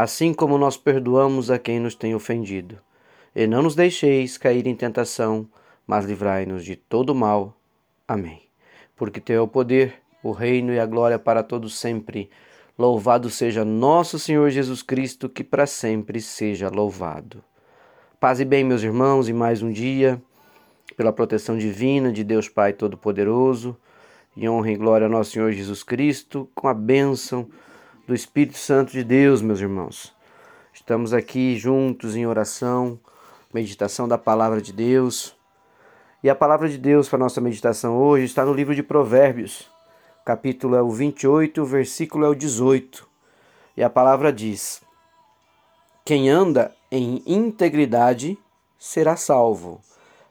assim como nós perdoamos a quem nos tem ofendido. E não nos deixeis cair em tentação, mas livrai-nos de todo mal. Amém. Porque teu é o poder, o reino e a glória para todos sempre. Louvado seja nosso Senhor Jesus Cristo, que para sempre seja louvado. Paz e bem, meus irmãos, e mais um dia, pela proteção divina de Deus Pai Todo-Poderoso, e honra e glória ao nosso Senhor Jesus Cristo, com a bênção do Espírito Santo de Deus, meus irmãos. Estamos aqui juntos em oração, meditação da palavra de Deus. E a palavra de Deus para nossa meditação hoje está no livro de Provérbios. capítulo é o 28, o versículo é o 18. E a palavra diz: Quem anda em integridade será salvo,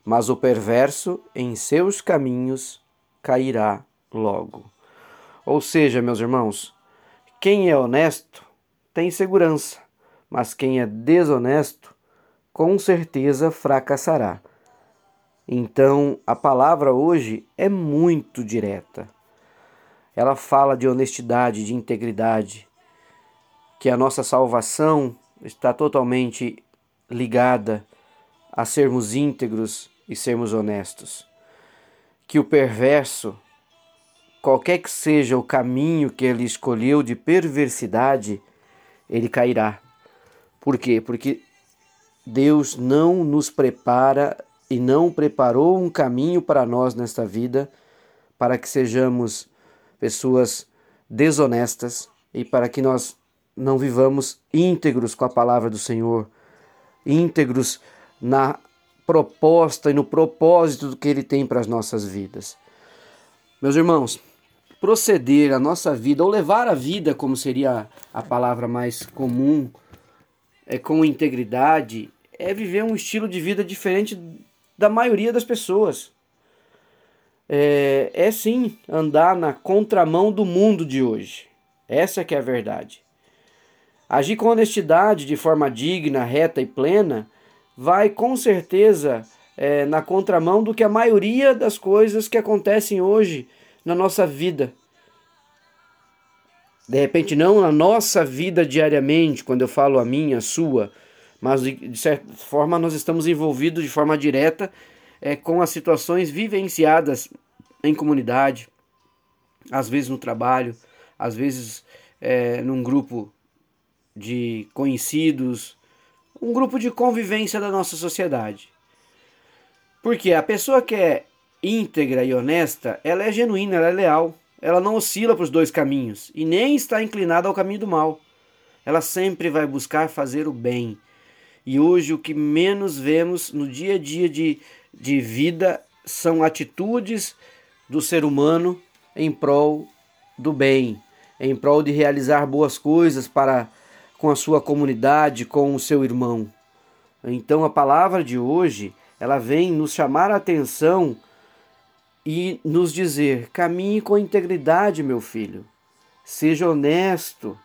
mas o perverso em seus caminhos cairá logo. Ou seja, meus irmãos, quem é honesto tem segurança, mas quem é desonesto com certeza fracassará. Então, a palavra hoje é muito direta. Ela fala de honestidade, de integridade, que a nossa salvação está totalmente ligada a sermos íntegros e sermos honestos. Que o perverso qualquer que seja o caminho que ele escolheu de perversidade, ele cairá. Por quê? Porque Deus não nos prepara e não preparou um caminho para nós nesta vida para que sejamos pessoas desonestas e para que nós não vivamos íntegros com a palavra do Senhor, íntegros na proposta e no propósito que Ele tem para as nossas vidas. Meus irmãos, proceder a nossa vida, ou levar a vida, como seria a palavra mais comum, é, com integridade, é viver um estilo de vida diferente da maioria das pessoas. É, é sim andar na contramão do mundo de hoje. Essa que é a verdade. Agir com honestidade, de forma digna, reta e plena, vai com certeza é, na contramão do que a maioria das coisas que acontecem hoje na nossa vida. De repente, não na nossa vida diariamente, quando eu falo a minha, a sua, mas de certa forma nós estamos envolvidos de forma direta é, com as situações vivenciadas em comunidade, às vezes no trabalho, às vezes é, num grupo de conhecidos, um grupo de convivência da nossa sociedade. Porque a pessoa que é íntegra e honesta, ela é genuína, ela é leal. Ela não oscila para os dois caminhos e nem está inclinada ao caminho do mal. Ela sempre vai buscar fazer o bem. E hoje o que menos vemos no dia a dia de, de vida são atitudes do ser humano em prol do bem, em prol de realizar boas coisas para com a sua comunidade, com o seu irmão. Então a palavra de hoje, ela vem nos chamar a atenção e nos dizer: caminhe com integridade, meu filho, seja honesto,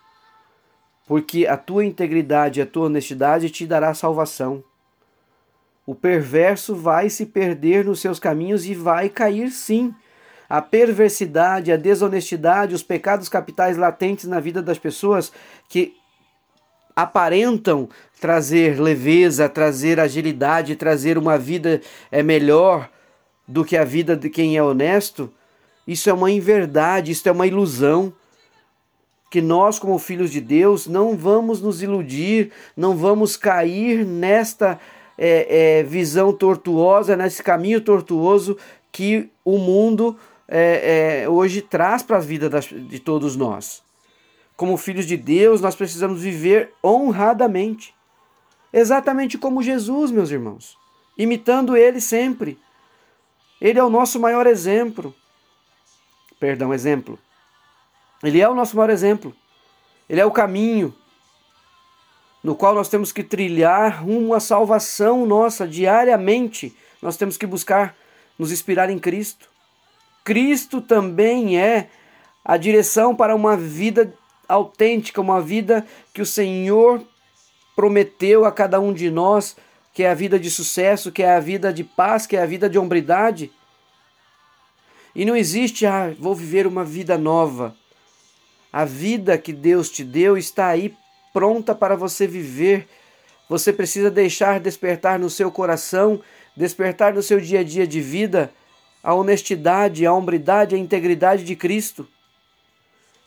porque a tua integridade e a tua honestidade te dará salvação. O perverso vai se perder nos seus caminhos e vai cair sim. A perversidade, a desonestidade, os pecados capitais latentes na vida das pessoas que aparentam trazer leveza, trazer agilidade, trazer uma vida é melhor, do que a vida de quem é honesto, isso é uma inverdade, isso é uma ilusão. Que nós, como filhos de Deus, não vamos nos iludir, não vamos cair nesta é, é, visão tortuosa, nesse caminho tortuoso que o mundo é, é hoje traz para a vida das, de todos nós. Como filhos de Deus, nós precisamos viver honradamente, exatamente como Jesus, meus irmãos, imitando Ele sempre ele é o nosso maior exemplo. Perdão, exemplo. Ele é o nosso maior exemplo. Ele é o caminho. no qual nós temos que trilhar rumo à salvação nossa diariamente. Nós temos que buscar nos inspirar em Cristo. Cristo também é a direção para uma vida autêntica, uma vida que o Senhor prometeu a cada um de nós, que é a vida de sucesso, que é a vida de paz, que é a vida de hombridade. E não existe, ah, vou viver uma vida nova. A vida que Deus te deu está aí pronta para você viver. Você precisa deixar despertar no seu coração, despertar no seu dia a dia de vida a honestidade, a hombridade, a integridade de Cristo.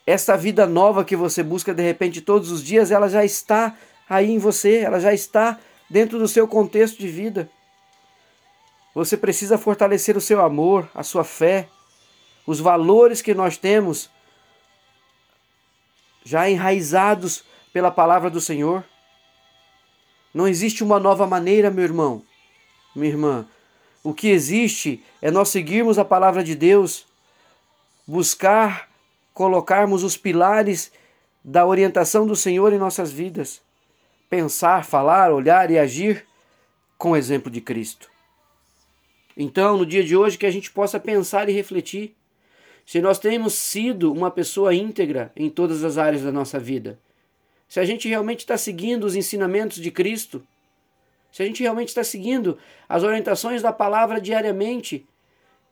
Essa vida nova que você busca de repente todos os dias, ela já está aí em você, ela já está dentro do seu contexto de vida. Você precisa fortalecer o seu amor, a sua fé, os valores que nós temos já enraizados pela palavra do Senhor. Não existe uma nova maneira, meu irmão, minha irmã. O que existe é nós seguirmos a palavra de Deus, buscar colocarmos os pilares da orientação do Senhor em nossas vidas, pensar, falar, olhar e agir com o exemplo de Cristo. Então, no dia de hoje, que a gente possa pensar e refletir se nós temos sido uma pessoa íntegra em todas as áreas da nossa vida, se a gente realmente está seguindo os ensinamentos de Cristo, se a gente realmente está seguindo as orientações da palavra diariamente,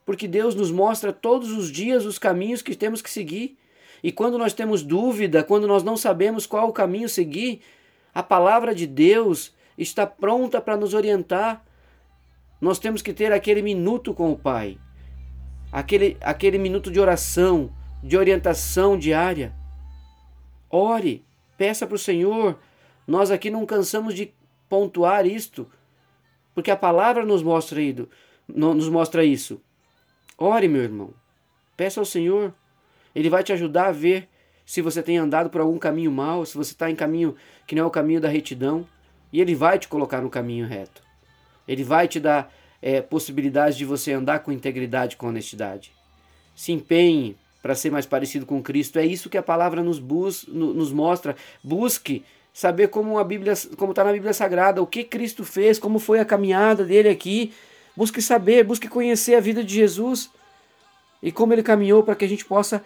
porque Deus nos mostra todos os dias os caminhos que temos que seguir. E quando nós temos dúvida, quando nós não sabemos qual o caminho seguir, a palavra de Deus está pronta para nos orientar. Nós temos que ter aquele minuto com o Pai, aquele, aquele minuto de oração, de orientação diária. Ore, peça para o Senhor. Nós aqui não cansamos de pontuar isto, porque a palavra nos mostra, nos mostra isso. Ore, meu irmão. Peça ao Senhor. Ele vai te ajudar a ver se você tem andado por algum caminho mau, se você está em caminho que não é o caminho da retidão. E Ele vai te colocar no caminho reto. Ele vai te dar é, possibilidades de você andar com integridade, com honestidade. Se empenhe para ser mais parecido com Cristo. É isso que a palavra nos, bus, nos mostra. Busque saber como a Bíblia, como está na Bíblia Sagrada, o que Cristo fez, como foi a caminhada dele aqui. Busque saber, busque conhecer a vida de Jesus e como ele caminhou para que a gente possa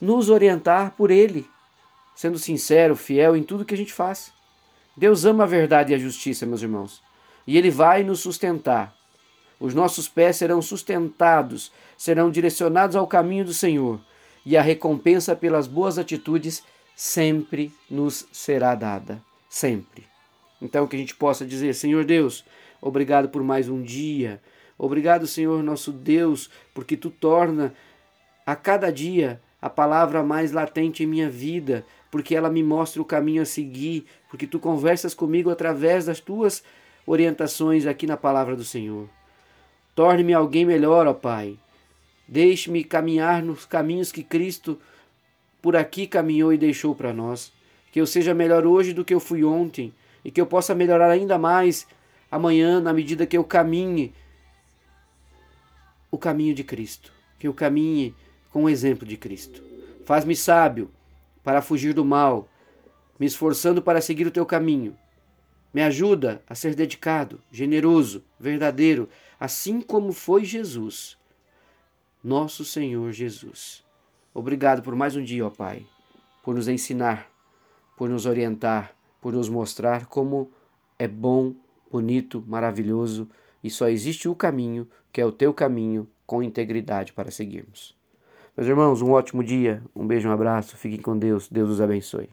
nos orientar por ele, sendo sincero, fiel em tudo que a gente faz. Deus ama a verdade e a justiça, meus irmãos, e ele vai nos sustentar. Os nossos pés serão sustentados, serão direcionados ao caminho do Senhor, e a recompensa pelas boas atitudes sempre nos será dada. Sempre. Então, que a gente possa dizer: Senhor Deus, obrigado por mais um dia. Obrigado, Senhor nosso Deus, porque tu torna a cada dia a palavra mais latente em minha vida, porque ela me mostra o caminho a seguir, porque tu conversas comigo através das tuas orientações aqui na palavra do Senhor. Torne-me alguém melhor, ó Pai. Deixe-me caminhar nos caminhos que Cristo por aqui caminhou e deixou para nós. Que eu seja melhor hoje do que eu fui ontem e que eu possa melhorar ainda mais amanhã na medida que eu caminhe o caminho de Cristo, que eu caminhe com o exemplo de Cristo. Faz-me sábio para fugir do mal, me esforçando para seguir o teu caminho. Me ajuda a ser dedicado, generoso, verdadeiro, assim como foi Jesus, nosso Senhor Jesus. Obrigado por mais um dia, ó Pai, por nos ensinar, por nos orientar, por nos mostrar como é bom, bonito, maravilhoso e só existe o caminho, que é o teu caminho, com integridade para seguirmos. Meus irmãos, um ótimo dia, um beijo, um abraço, fiquem com Deus, Deus os abençoe.